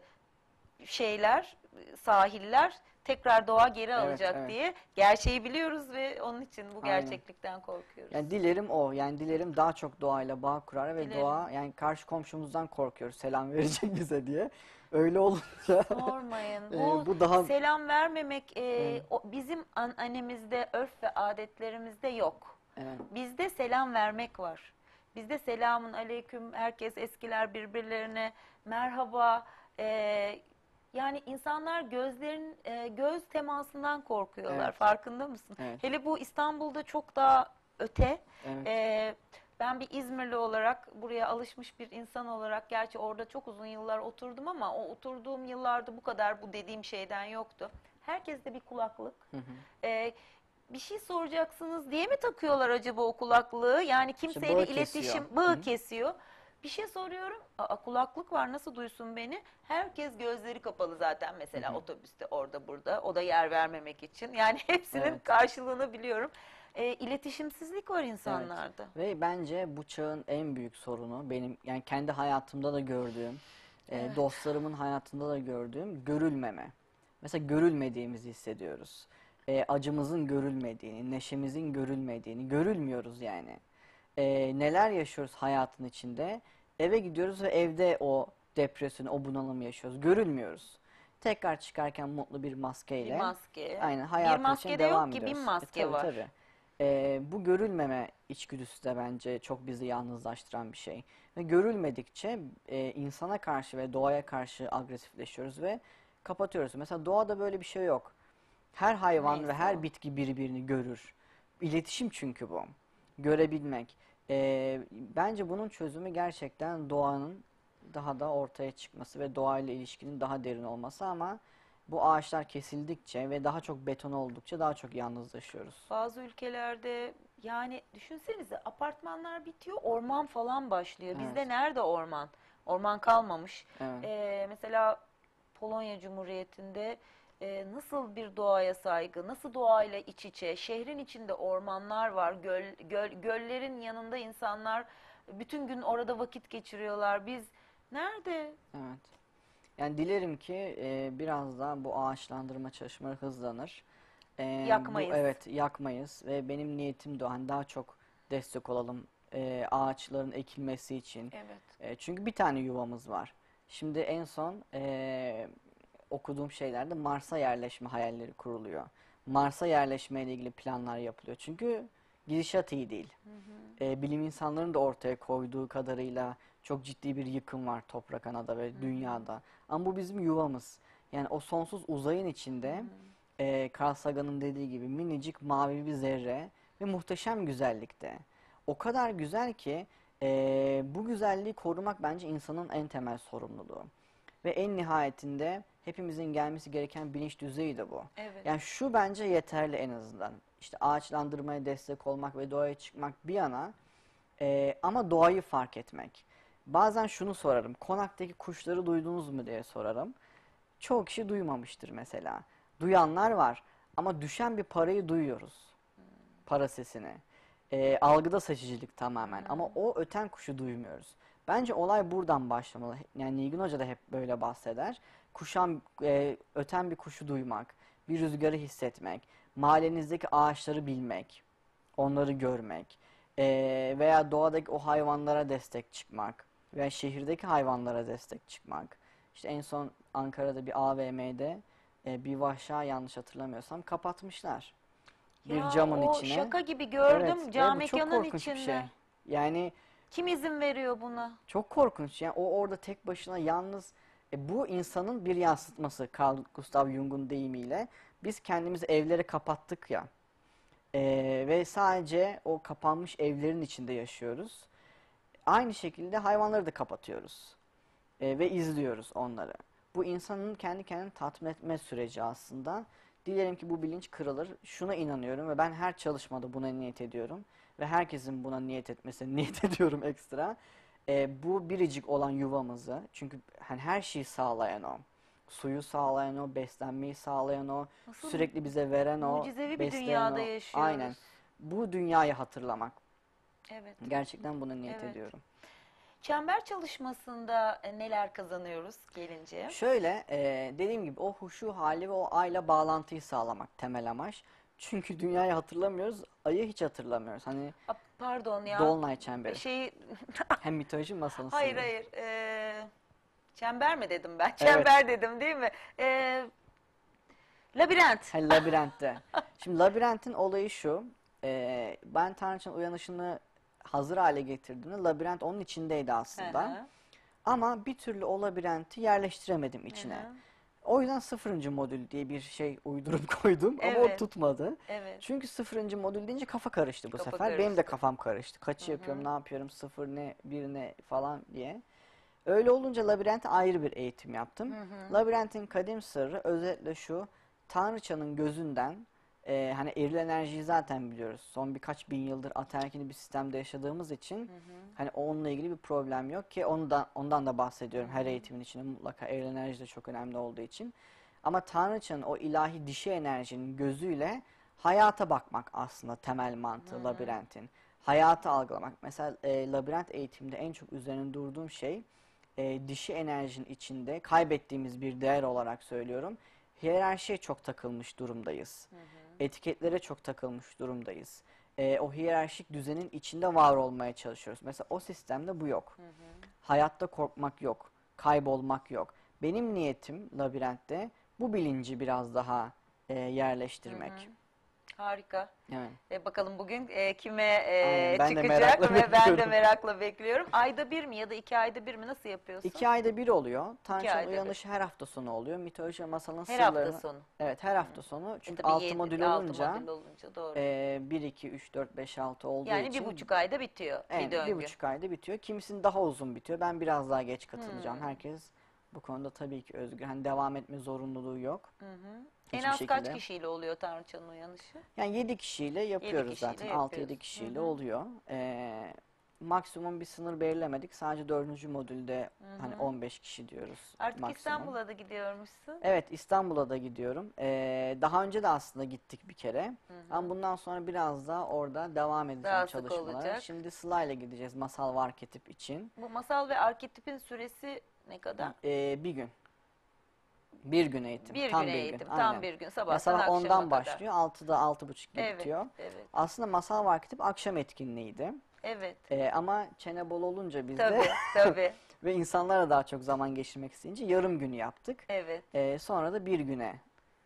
şeyler, sahiller tekrar doğa geri Evet, alacak evet. diye gerçeği biliyoruz ve onun için bu Aynen. gerçeklikten korkuyoruz. Yani dilerim o. Yani dilerim daha çok doğayla bağ kurar ve Dilerim. doğa yani karşı komşumuzdan korkuyoruz selam *laughs* verecek bize diye. Öyle olunca Sormayın. e, *laughs* Bu, bu daha selam vermemek e, Evet. o, bizim an, annemizde, örf ve adetlerimizde yok. evet, Bizde selam vermek var. Bizde selamun aleyküm, herkes eskiler birbirlerine merhaba. Ee, yani insanlar gözlerin e, göz temasından korkuyorlar. Evet. Farkında mısın? Evet. Hele bu İstanbul'da çok daha öte. evet. Ee, ben bir İzmirli olarak, buraya alışmış bir insan olarak, gerçi orada çok uzun yıllar oturdum ama o oturduğum yıllarda bu kadar bu dediğim şeyden yoktu. Herkeste bir kulaklık. Hı hı. Ee, bir şey soracaksınız diye mi takıyorlar acaba o kulaklığı? Yani kimseyle bağı iletişim, kesiyor. bağı Hı. kesiyor. Bir şey soruyorum, Aa, kulaklık var nasıl duysun beni? Herkes gözleri kapalı zaten mesela otobüste orada burada. O da yer vermemek için. Yani *laughs* hepsinin Evet. karşılığını biliyorum. Ee, iletişimsizlik var insanlarda. Ve bence bu çağın en büyük sorunu benim yani kendi hayatımda da gördüğüm, e, dostlarımın hayatında da gördüğüm görülmeme. Mesela görülmediğimizi hissediyoruz. E, acımızın görülmediğini, neşemizin görülmediğini görülmüyoruz yani. E, neler yaşıyoruz hayatın içinde? Eve gidiyoruz ve evde o depresyonu, o bunalımı yaşıyoruz. Görülmüyoruz. Tekrar çıkarken mutlu bir maskeyle. Bir maske. Aynen bir hayatın maske için de devam yok ki bin ediyoruz. E, maske tabii, var. tabii. E, bu görülmeme içgüdüsü de bence çok bizi yalnızlaştıran bir şey. Ve görülmedikçe e, insana karşı ve doğaya karşı agresifleşiyoruz ve kapatıyoruz. Mesela doğada böyle bir şey yok. Her hayvan ve Neyse her o. bitki birbirini görür. İletişim çünkü bu. Görebilmek. E, bence bunun çözümü gerçekten doğanın daha da ortaya çıkması ve doğayla ilişkinin daha derin olması ama bu ağaçlar kesildikçe ve daha çok beton oldukça daha çok yalnızlaşıyoruz. Bazı ülkelerde yani düşünsenize apartmanlar bitiyor, orman falan başlıyor. Bizde Evet. nerede orman? Orman kalmamış. Evet. Ee, mesela Polonya Cumhuriyeti'nde e, nasıl bir doğaya saygı, nasıl doğayla iç içe, şehrin içinde ormanlar var, göl, göl, göllerin yanında insanlar bütün gün orada vakit geçiriyorlar. Biz nerede? Evet. Yani dilerim ki e, biraz daha bu ağaçlandırma çalışmaları hızlanır. E, bu- Yakmayız. evet, yakmayız ve benim niyetim de. Hani daha çok destek olalım e, ağaçların ekilmesi için. Evet. E, çünkü bir tane yuvamız var. Şimdi en son e, okuduğum şeylerde Mars'a yerleşme hayalleri kuruluyor. Mars'a yerleşme ile ilgili planlar yapılıyor. Çünkü gidişat iyi değil. E, bilim insanlarının da ortaya koyduğu kadarıyla çok ciddi bir yıkım var toprak anada ve dünyada. Ama bu bizim yuvamız. Yani o sonsuz uzayın içinde e, Carl Sagan'ın dediği gibi minicik mavi bir zerre ve muhteşem güzellikte. O kadar güzel ki e, bu güzelliği korumak bence insanın en temel sorumluluğu. Ve en nihayetinde hepimizin gelmesi gereken bilinç düzeyi de bu. Evet. Yani şu bence yeterli en azından. İşte ağaçlandırmaya destek olmak ve doğaya çıkmak bir yana e, ama doğayı fark etmek. Bazen şunu sorarım. Konaktaki kuşları duydunuz mu diye sorarım. Çoğu kişi duymamıştır mesela. Duyanlar var ama düşen bir parayı duyuyoruz. Para sesini. E, algıda seçicilik tamamen ama o öten kuşu duymuyoruz. Bence olay buradan başlamalı. Yani Nilgün Hoca da hep böyle bahseder. Kuşan, e, öten bir kuşu duymak, bir rüzgarı hissetmek, mahallenizdeki ağaçları bilmek, onları görmek e, veya doğadaki o hayvanlara destek çıkmak veya şehirdeki hayvanlara destek çıkmak. İşte en son Ankara'da bir AVM'de e, bir vahşa yanlış hatırlamıyorsam kapatmışlar. Bir Ya camın o içine. şaka gibi gördüm Evet, cam mekanın korkunç içinde. bir şey. Yani Kim izin veriyor buna? çok korkunç. Yani o orada tek başına yalnız e, bu insanın bir yansıtması Carl Gustav Jung'un deyimiyle. Biz kendimizi evlere kapattık ya. E, ve sadece o kapanmış evlerin içinde yaşıyoruz. Aynı şekilde hayvanları da kapatıyoruz. E, ve izliyoruz onları. Bu insanın kendi kendini tatmin etme süreci aslında. Dilerim ki bu bilinç kırılır. Şuna inanıyorum ve ben her çalışmada buna niyet ediyorum. Ve herkesin buna niyet etmesine *laughs* niyet ediyorum ekstra. E, bu biricik olan yuvamızı, çünkü hani her şeyi sağlayan o. Suyu sağlayan o, beslenmeyi sağlayan o, Nasıl sürekli bize veren o, mucizevi bir besleyen dünyada o. yaşıyoruz. Aynen. Bu dünyayı hatırlamak. Evet. Gerçekten buna niyet Evet. ediyorum. Çember çalışmasında e, neler kazanıyoruz gelince? Şöyle e, dediğim gibi o huşu hali ve o ayla bağlantıyı sağlamak temel amaç. Çünkü dünyayı hatırlamıyoruz, ayı hiç hatırlamıyoruz. Hani A, Pardon ya. Dolunay çemberi. Şey, *laughs* Hem mitoloji masalının hayır hayır. Ee, çember mi dedim ben? Çember dedim değil mi? Ee, labirent. Ha, labirentte. *laughs* Şimdi labirentin olayı şu. e, ben Tanrıçanın uyanışını hazır hale getirdiğimde labirent onun içindeydi Hı aslında. hı, Ama bir türlü o labirenti yerleştiremedim içine. hı hı. O yüzden sıfırıncı modül diye bir şey uydurup *laughs* koydum ama Evet. o tutmadı. Evet. Çünkü sıfırıncı modül deyince kafa karıştı bu Kafa sefer. Benim de karıştı. kafam karıştı. Kaçı yapıyorum, ne yapıyorum, sıfır ne, bir ne falan diye. Öyle olunca labirente ayrı bir eğitim yaptım. Labirentin kadim sırrı özetle şu. Tanrıçanın gözünden e, hani eril enerjiyi zaten biliyoruz. Son birkaç bin yıldır ataerkili bir sistemde yaşadığımız için Hı hı. hani onunla ilgili bir problem yok ki ondan ondan da bahsediyorum. Her eğitimin içinde mutlaka eril enerji de çok önemli olduğu için. Ama Tanrıçanın o ilahi dişi enerjinin gözüyle hayata bakmak aslında temel mantığı Hı. labirentin. Hayatı algılamak. Mesela e, labirent eğitimde en çok üzerine durduğum şey e, dişi enerjinin içinde kaybettiğimiz bir değer olarak söylüyorum. Hiyerarşiye çok takılmış durumdayız. Hı hı. Etiketlere çok takılmış durumdayız. E, o hiyerarşik düzenin içinde var olmaya çalışıyoruz. Mesela o sistemde bu yok. Hı hı. Hayatta korkmak yok, kaybolmak yok. Benim niyetim labirentte bu bilinci biraz daha e, yerleştirmek. Hı hı. Harika. Evet. E, bakalım bugün e, kime e, Aynen, ben de çıkacak merakla ve ben de bekliyorum. merakla bekliyorum. Ayda bir mi ya da iki ayda bir mi nasıl yapıyorsun? İki ayda bir oluyor. Tanrıçanın ayda bir. uyanışı her hafta sonu oluyor. Mitoloji ve masalın Her sırlarını... hafta sonu. Evet her hafta sonu. Çünkü tabii 6 yedi- modül altı olunca modül olunca doğru. e, 1, 2, 3, 4, 5, 6 olduğu yani için bir buçuk ayda bitiyor evet, bir döngü. bir buçuk ayda bitiyor. Kimisinin daha uzun bitiyor. Ben biraz daha geç katılacağım. Hmm. Herkes bu konuda tabii ki özgür. Hani devam etme zorunluluğu yok. Hı hı. En Hiçbir az kaç şekilde. kişiyle oluyor Tanrıçanın uyanışı? Yani 7 kişiyle yapıyoruz kişiyle zaten. 6-7 yapıyoruz. kişiyle Hı hı. oluyor. Ee, maksimum bir sınır belirlemedik. Sadece dördüncü modülde Hı hani hı. 15 kişi diyoruz Artık maksimum. İstanbul'a da gidiyormuşsun. Evet İstanbul'a da gidiyorum. Ee, daha önce de aslında gittik bir kere. Ama bundan sonra biraz daha orada devam edeceğim Daha sık çalışmalara. olacak. Şimdi Sıla ile gideceğiz masal var ketip için. Bu masal ve arketipin süresi ne kadar? Ee, bir gün. Bir gün eğitim. Bir tam gün bir eğitim. gün. Tam aynen. bir gün sabahtan akşama ondan başlıyor. 6'da 6.30 gibi Evet, bitiyor. evet, Aslında masal var ketip akşam etkinliğiydi. evet. Ee, ama çene bol olunca bizde Tabii, tabii. *laughs* ve insanlara daha çok zaman geçirmek isteyince yarım günü yaptık. Evet, Ee, sonra da bir güne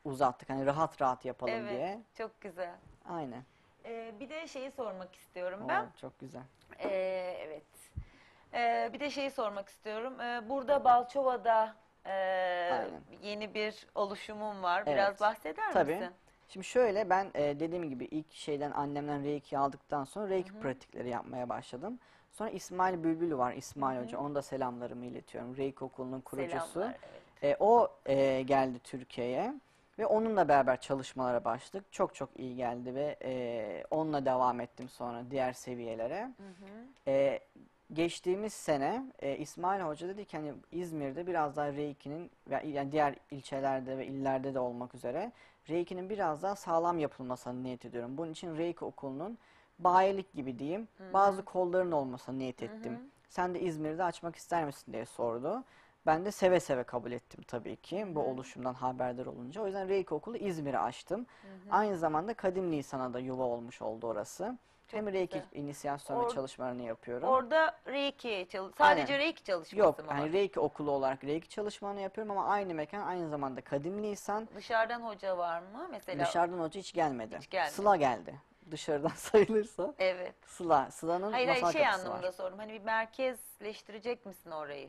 uzattık. Hani rahat rahat yapalım evet. diye. Çok güzel. Aynen. Ee, bir de şeyi sormak istiyorum Oo, ben. çok güzel. Ee, evet. Ee, bir de şeyi sormak istiyorum. Ee, burada Balçova'da Aynen. yeni bir oluşumun var. Evet. Biraz bahseder Tabii. misin? Şimdi şöyle ben e, dediğim gibi ilk şeyden annemden Reiki aldıktan sonra Reiki pratikleri yapmaya başladım. Sonra İsmail Bülbül var İsmail Hoca. Onu da selamlarımı iletiyorum. Reiki okulunun kurucusu. Selamlar. Evet. E, o e, geldi Türkiye'ye ve onunla beraber çalışmalara başladık. Çok çok iyi geldi ve e, onunla devam ettim sonra diğer seviyelere. E, geçtiğimiz sene e, İsmail Hoca dedi ki hani İzmir'de biraz daha Reiki'nin ve yani diğer ilçelerde ve illerde de olmak üzere Reiki'nin biraz daha sağlam yapılmasını niyet ediyorum. Bunun için Reiki okulunun bayilik gibi diyeyim bazı kolların olmasını niyet ettim. Sen de İzmir'de açmak ister misin diye sordu. Ben de seve seve kabul ettim tabii ki bu oluşumdan haberdar olunca. O yüzden Reiki okulu İzmir'e açtım. Aynı zamanda Kadim Nisan'a da yuva olmuş oldu orası. Hem Reiki güzel. inisiyasyon ve Or- çalışmalarını yapıyorum. Orada Reiki çalış sadece Aynen. Reiki çalışması Yok, mı hani var? Reiki okulu olarak Reiki çalışmalarını yapıyorum ama aynı mekan aynı zamanda Kadim Nisan. Dışarıdan hoca var mı? Mesela Dışarıdan hoca hiç gelmedi. Hiç gelmedi. Sıla geldi. Dışarıdan *laughs* sayılırsa. Evet. Sıla. Sıla'nın Hayır hayır masal şey kapısı var. anlamında sordum. Hani bir merkezleştirecek misin orayı?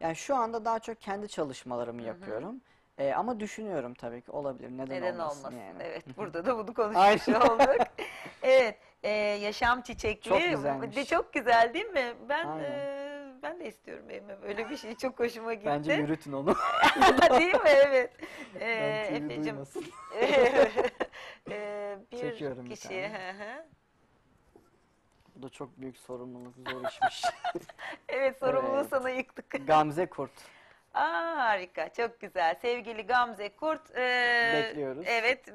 Yani şu anda daha çok kendi çalışmalarımı yapıyorum. Ee, ama düşünüyorum tabii ki olabilir. Neden, Neden olmasın, olmasın? yani. Evet, burada da bunu konuşmuş olduk. *laughs* evet, e, yaşam çiçekli. Çok güzelmiş. De çok güzel değil mi? Ben Aynen. e, ben de istiyorum evime böyle bir şey. Çok hoşuma gitti. Bence yürütün onu. *laughs* değil mi? Evet. E, Efe'cim, *laughs* e, bir Çekiyorum bir kişi. tane. hı. Bu da çok büyük sorumluluk, zor işmiş. *laughs* evet, sorumluluğu Evet. sana yıktık. Gamze Kurt. Aa, harika, çok güzel. Sevgili Gamze Kurt. e, Bekliyoruz. Evet,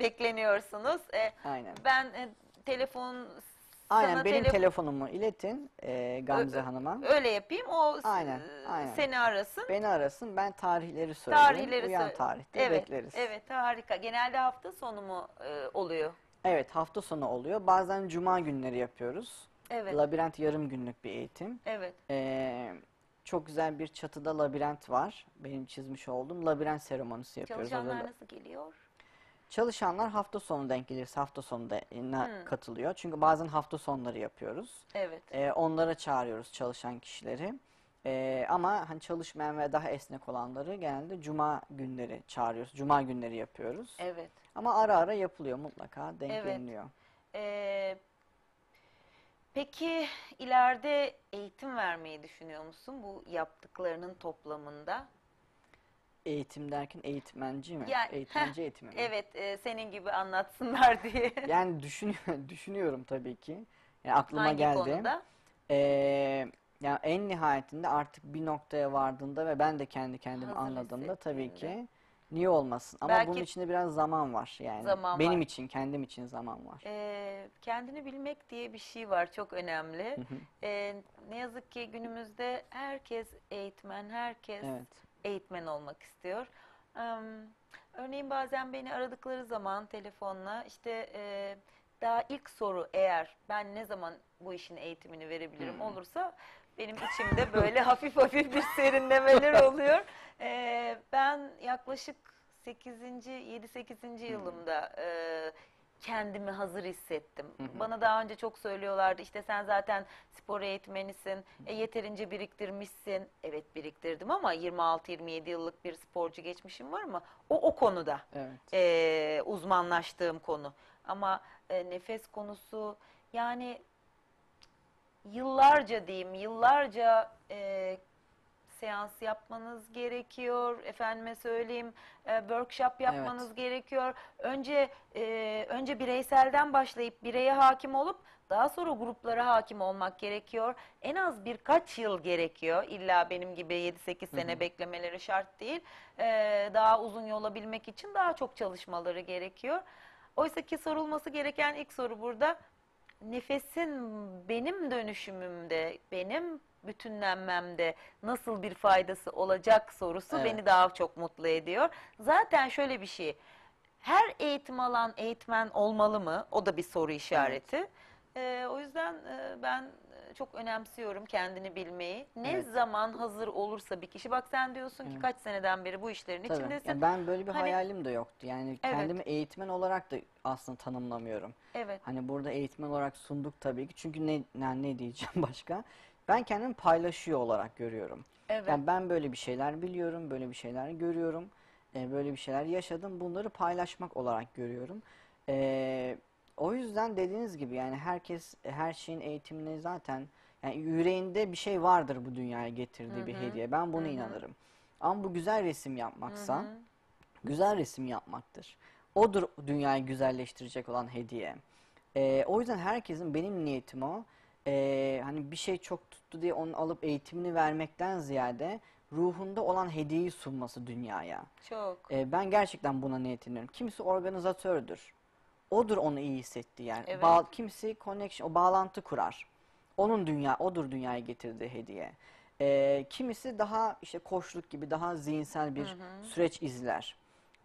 bekleniyorsunuz. E, Aynen. ben e, telefon Aynen sana benim telef- telefonumu iletin e, Gamze Ö- Hanım'a. Öyle yapayım. O s- Aynen, aynen. seni arasın. Beni arasın ben tarihleri söyleyeyim. Tarihleri Uyan tarihte evet, bekleriz. Evet, harika. Genelde hafta sonu mu e, oluyor? Evet hafta sonu oluyor. Bazen cuma günleri yapıyoruz. Evet. Labirent yarım günlük bir eğitim. evet. Ee, çok güzel bir çatıda labirent var. Benim çizmiş olduğum labirent seremonisi yapıyoruz. Çalışanlar Orada- nasıl geliyor? Çalışanlar hafta sonu denk gelirse hafta sonunda Hmm. katılıyor. Çünkü bazen hafta sonları yapıyoruz. Evet. Ee, onlara çağırıyoruz çalışan kişileri. Ee, ama hani çalışmayan ve daha esnek olanları genelde cuma günleri çağırıyoruz. Cuma günleri yapıyoruz. Evet. Ama ara ara yapılıyor mutlaka denk Evet. Ee, peki ileride eğitim vermeyi düşünüyor musun bu yaptıklarının toplamında? Eğitim derken eğitmenci mi? Yani- Eğitmenci eğitimi mi? Evet, e, senin gibi anlatsınlar *laughs* diye. Yani düşünüyorum, *laughs* düşünüyorum tabii ki. Yani aklıma Hangi geldi. konuda? Ee, yani en nihayetinde artık bir noktaya vardığında ve ben de kendi kendimi Hazır anladığımda tabii ki niye olmasın? Ama Belki- bunun içinde biraz zaman var yani. Zaman Benim var. için, kendim için zaman var. Ee, kendini bilmek diye bir şey var çok önemli. Ee, ne yazık ki günümüzde herkes eğitmen, herkes Evet. Eğitmen olmak istiyor. Örneğin bazen beni aradıkları zaman telefonla işte e, daha ilk soru eğer ben ne zaman bu işin eğitimini verebilirim Hmm. olursa benim içimde böyle *laughs* hafif hafif bir serinlemeler *laughs* oluyor. Ee, ben yaklaşık 8. 7-8. yılımda e, kendimi hazır hissettim. Bana daha önce çok söylüyorlardı işte sen zaten spor eğitmenisin, e, yeterince biriktirmişsin. Evet biriktirdim ama 26-27 yıllık bir sporcu geçmişim var ama o o konuda Evet. e, uzmanlaştığım konu. Ama e, nefes konusu yani yıllarca diyeyim yıllarca e, seans yapmanız gerekiyor. Efendime söyleyeyim e, workshop yapmanız gerekiyor. Önce e, önce bireyselden başlayıp bireye hakim olup daha sonra gruplara hakim olmak gerekiyor. En az birkaç yıl gerekiyor. İlla benim gibi 7-8 sene beklemeleri şart değil. E, daha uzun yola bilmek için daha çok çalışmaları gerekiyor. Oysa ki sorulması gereken ilk soru burada nefesin benim dönüşümümde, benim bütünlenmemde nasıl bir faydası olacak sorusu Evet. beni daha çok mutlu ediyor. Zaten şöyle bir şey, her eğitim alan eğitmen olmalı mı? O da bir soru işareti. Ee, o yüzden e, ben çok önemsiyorum kendini bilmeyi. Ne Evet. zaman hazır olursa bir kişi, bak sen diyorsun ki Evet. kaç seneden beri bu işlerin Tabii. içindesin. Yani ben böyle bir Hani- hayalim de yoktu. Yani Evet. kendimi eğitmen olarak da aslında tanımlamıyorum. Evet. Hani burada eğitmen olarak sunduk tabii ki. Çünkü ne yani ne diyeceğim *laughs* başka? ben kendimi paylaşıyor olarak görüyorum. Evet. Yani ben böyle bir şeyler biliyorum, böyle bir şeyler görüyorum, e, böyle bir şeyler yaşadım. Bunları paylaşmak olarak görüyorum. E, o yüzden dediğiniz gibi yani herkes her şeyin eğitimini zaten yani yüreğinde bir şey vardır bu dünyaya getirdiği bir hediye. Ben buna inanırım. Ama bu güzel resim yapmaksa güzel resim yapmaktır. Odur dünyayı güzelleştirecek olan hediye. E, o yüzden herkesin benim niyetim o. e, hani bir şey çok tuttu diye onu alıp eğitimini vermekten ziyade ruhunda olan hediyeyi sunması dünyaya. Çok. E, ben gerçekten buna niyet ediyorum. Kimisi organizatördür. Odur onu iyi hissettiği yer. Evet. Bağ- kimisi connection, o bağlantı kurar. Onun dünya, odur dünyaya getirdiği hediye. E, kimisi daha işte koçluk gibi daha zihinsel bir süreç izler.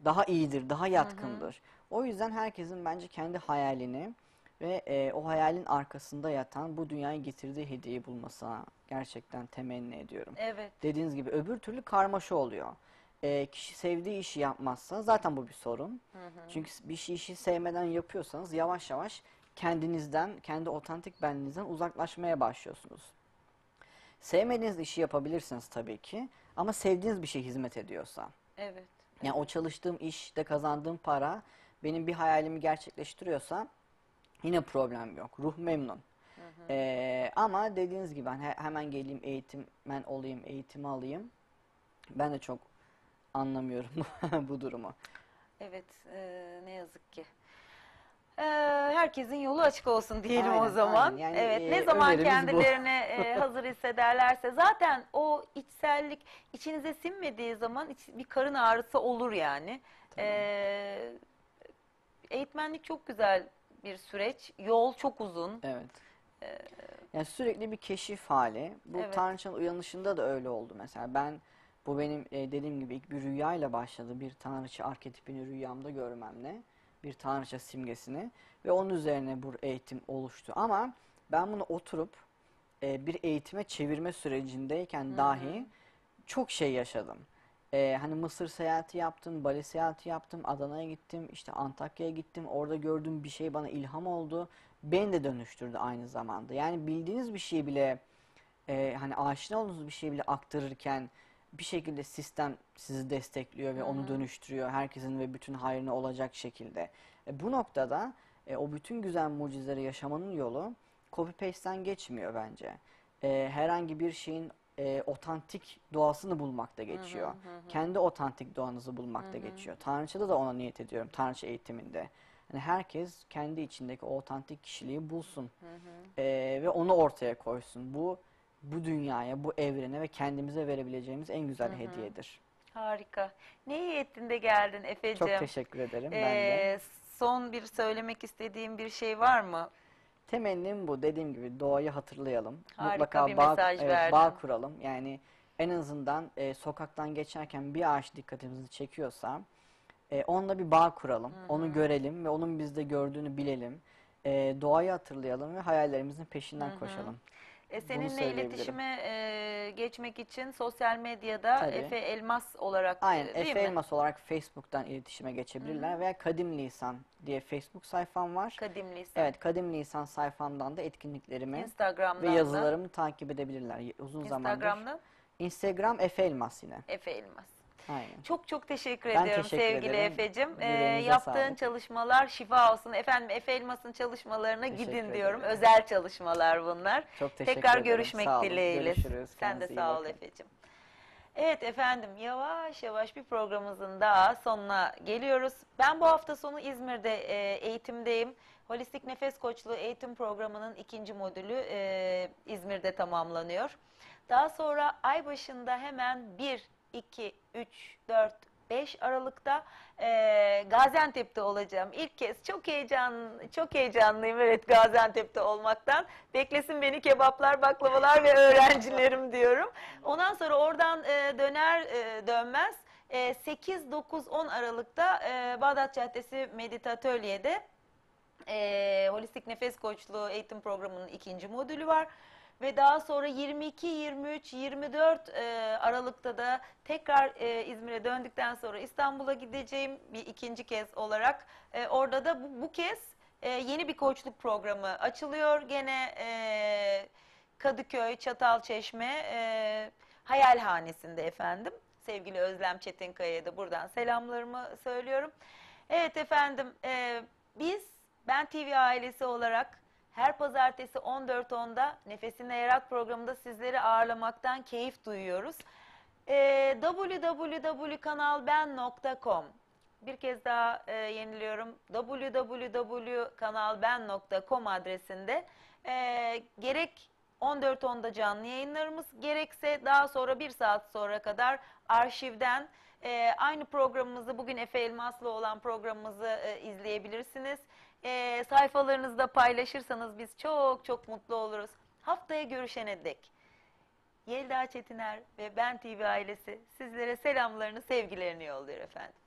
Daha iyidir, daha yatkındır. O yüzden herkesin bence kendi hayalini ve e, o hayalin arkasında yatan bu dünyaya getirdiği hediyeyi bulmasına gerçekten temenni ediyorum. Evet. Dediğiniz gibi öbür türlü karmaşa oluyor. Ee, kişi sevdiği işi yapmazsa zaten bu bir sorun. Çünkü bir şey işi sevmeden yapıyorsanız yavaş yavaş kendinizden, kendi otantik benliğinizden uzaklaşmaya başlıyorsunuz. Sevmediğiniz işi yapabilirsiniz tabii ki ama sevdiğiniz bir şey hizmet ediyorsa. Evet. Yani o çalıştığım işte kazandığım para benim bir hayalimi gerçekleştiriyorsa yine problem yok. Ruh memnun. Ee, ama dediğiniz gibi ben he- hemen geleyim eğitmen olayım, eğitimi alayım. Ben de çok anlamıyorum *laughs* bu durumu. Evet, eee, ne yazık ki. Eee, herkesin yolu açık olsun diyelim o Aynen, zaman. aynen. Yani, evet, eee, ne zaman kendilerine eee, *laughs* hazır hissederlerse zaten o içsellik içinize sinmediği zaman iç- bir karın ağrısı olur yani. Eee, eğitmenlik çok güzel bir süreç. Yol çok uzun. Evet. Yani sürekli bir keşif hali. Bu Evet. Tanrıçanın uyanışında da öyle oldu mesela. Ben bu benim e, dediğim gibi ilk bir rüyayla başladı. Bir Tanrıça arketipini rüyamda görmemle. Bir Tanrıça simgesini. Ve onun üzerine bu eğitim oluştu. Ama ben bunu oturup e, bir eğitime çevirme sürecindeyken dahi çok şey yaşadım. E, hani Mısır seyahati yaptım, Bali seyahati yaptım, Adana'ya gittim, işte Antakya'ya gittim. Orada gördüğüm bir şey bana ilham oldu. Beni de dönüştürdü aynı zamanda. Yani bildiğiniz bir şeyi bile e, hani aşina olduğunuz bir şeyi bile aktarırken bir şekilde sistem sizi destekliyor ve onu dönüştürüyor. Herkesin ve bütün hayrına olacak şekilde. E, bu noktada e, o bütün güzel mucizeleri yaşamanın yolu copy paste'ten geçmiyor bence. E, herhangi bir şeyin e, otantik doğasını bulmakta geçiyor. Kendi otantik doğanızı bulmakta geçiyor. Tanrıçada da ona niyet ediyorum. Tanrıça eğitiminde. Hani herkes kendi içindeki o otantik kişiliği bulsun. E, ve onu ortaya koysun. Bu bu dünyaya, bu evrene ve kendimize verebileceğimiz en güzel hediyedir. Harika. Ne iyi ettin de geldin Efe'cim. Çok teşekkür ederim ben de. Eee, son bir söylemek istediğim bir şey var mı? Temennim bu. Dediğim gibi doğayı hatırlayalım. Harika Mutlaka bir bağ, mesaj evet, verdin. bağ kuralım. Yani en azından e, sokaktan geçerken bir ağaç dikkatimizi çekiyorsa e, onunla bir bağ kuralım. Onu görelim ve onun bizde gördüğünü bilelim. E, doğayı hatırlayalım ve hayallerimizin peşinden koşalım. E, seninle söyleyebilirim. iletişime e, geçmek için sosyal medyada Tabii. Efe Elmas olarak Aynen. e, değil Efe mi? Elmas olarak Facebook'tan iletişime geçebilirler veya Kadim Lisan diye Facebook sayfam var. Kadim Lisan. Evet, Kadim Lisan sayfamdan da etkinliklerimi ve da. yazılarımı takip edebilirler. Uzun zamandır. Instagram'da Instagram Efe Elmas yine. Efe Elmas. Aynen. Çok çok teşekkür Ben ediyorum teşekkür sevgili ederim. Efe'cim. Yüreğinize yaptığın sağlık. çalışmalar şifa olsun. Efendim Efe Elmas'ın çalışmalarına Teşekkür gidin diyorum. ederim. Özel çalışmalar bunlar. Çok teşekkür Tekrar ederim. görüşmek Sağ olun. dileğiyle. Görüşürüz. Sen de Kendinize sağ ol. Efe'cim. Evet efendim yavaş yavaş bir programımızın daha sonuna geliyoruz. Ben bu hafta sonu İzmir'de e, eğitimdeyim. Holistik Nefes Koçluğu eğitim programının ikinci modülü e, İzmir'de tamamlanıyor. Daha sonra ay başında hemen 1, 2, 3, 4, 5 Aralık'ta e, Gaziantep'te olacağım. İlk kez çok heyecan, çok heyecanlıyım evet Gaziantep'te olmaktan. Beklesin beni kebaplar, baklavalar ve öğrencilerim *laughs* diyorum. Ondan sonra oradan e, döner e, dönmez e, 8, 9, 10 Aralık'ta e, Bağdat Caddesi Meditatölye'de e, Holistik Nefes Koçluğu eğitim programının ikinci modülü var. Ve daha sonra 22, 23, 24 e, Aralık'ta da tekrar e, İzmir'e döndükten sonra İstanbul'a gideceğim bir ikinci kez olarak. E, orada da bu, bu kez e, yeni bir koçluk programı açılıyor. Gene e, Kadıköy, Çatalçeşme, e, Hayalhanesi'nde efendim. Sevgili Özlem Çetinkaya'ya da buradan selamlarımı söylüyorum. Evet efendim, e, biz Ben TV ailesi olarak her pazartesi 14.10'da Nefesine Yarat programında sizleri ağırlamaktan keyif duyuyoruz. E, www.kanalben.com bir kez daha e, yeniliyorum. www.kanalben.com adresinde e, gerek 14.10'da canlı yayınlarımız gerekse daha sonra bir saat sonra kadar arşivden e, aynı programımızı bugün Efe Elmas'la olan programımızı e, izleyebilirsiniz. E, sayfalarınızda paylaşırsanız biz çok çok mutlu oluruz. Haftaya görüşene dek. Yelda Çetiner ve Ben TV ailesi sizlere selamlarını, sevgilerini yolluyor efendim.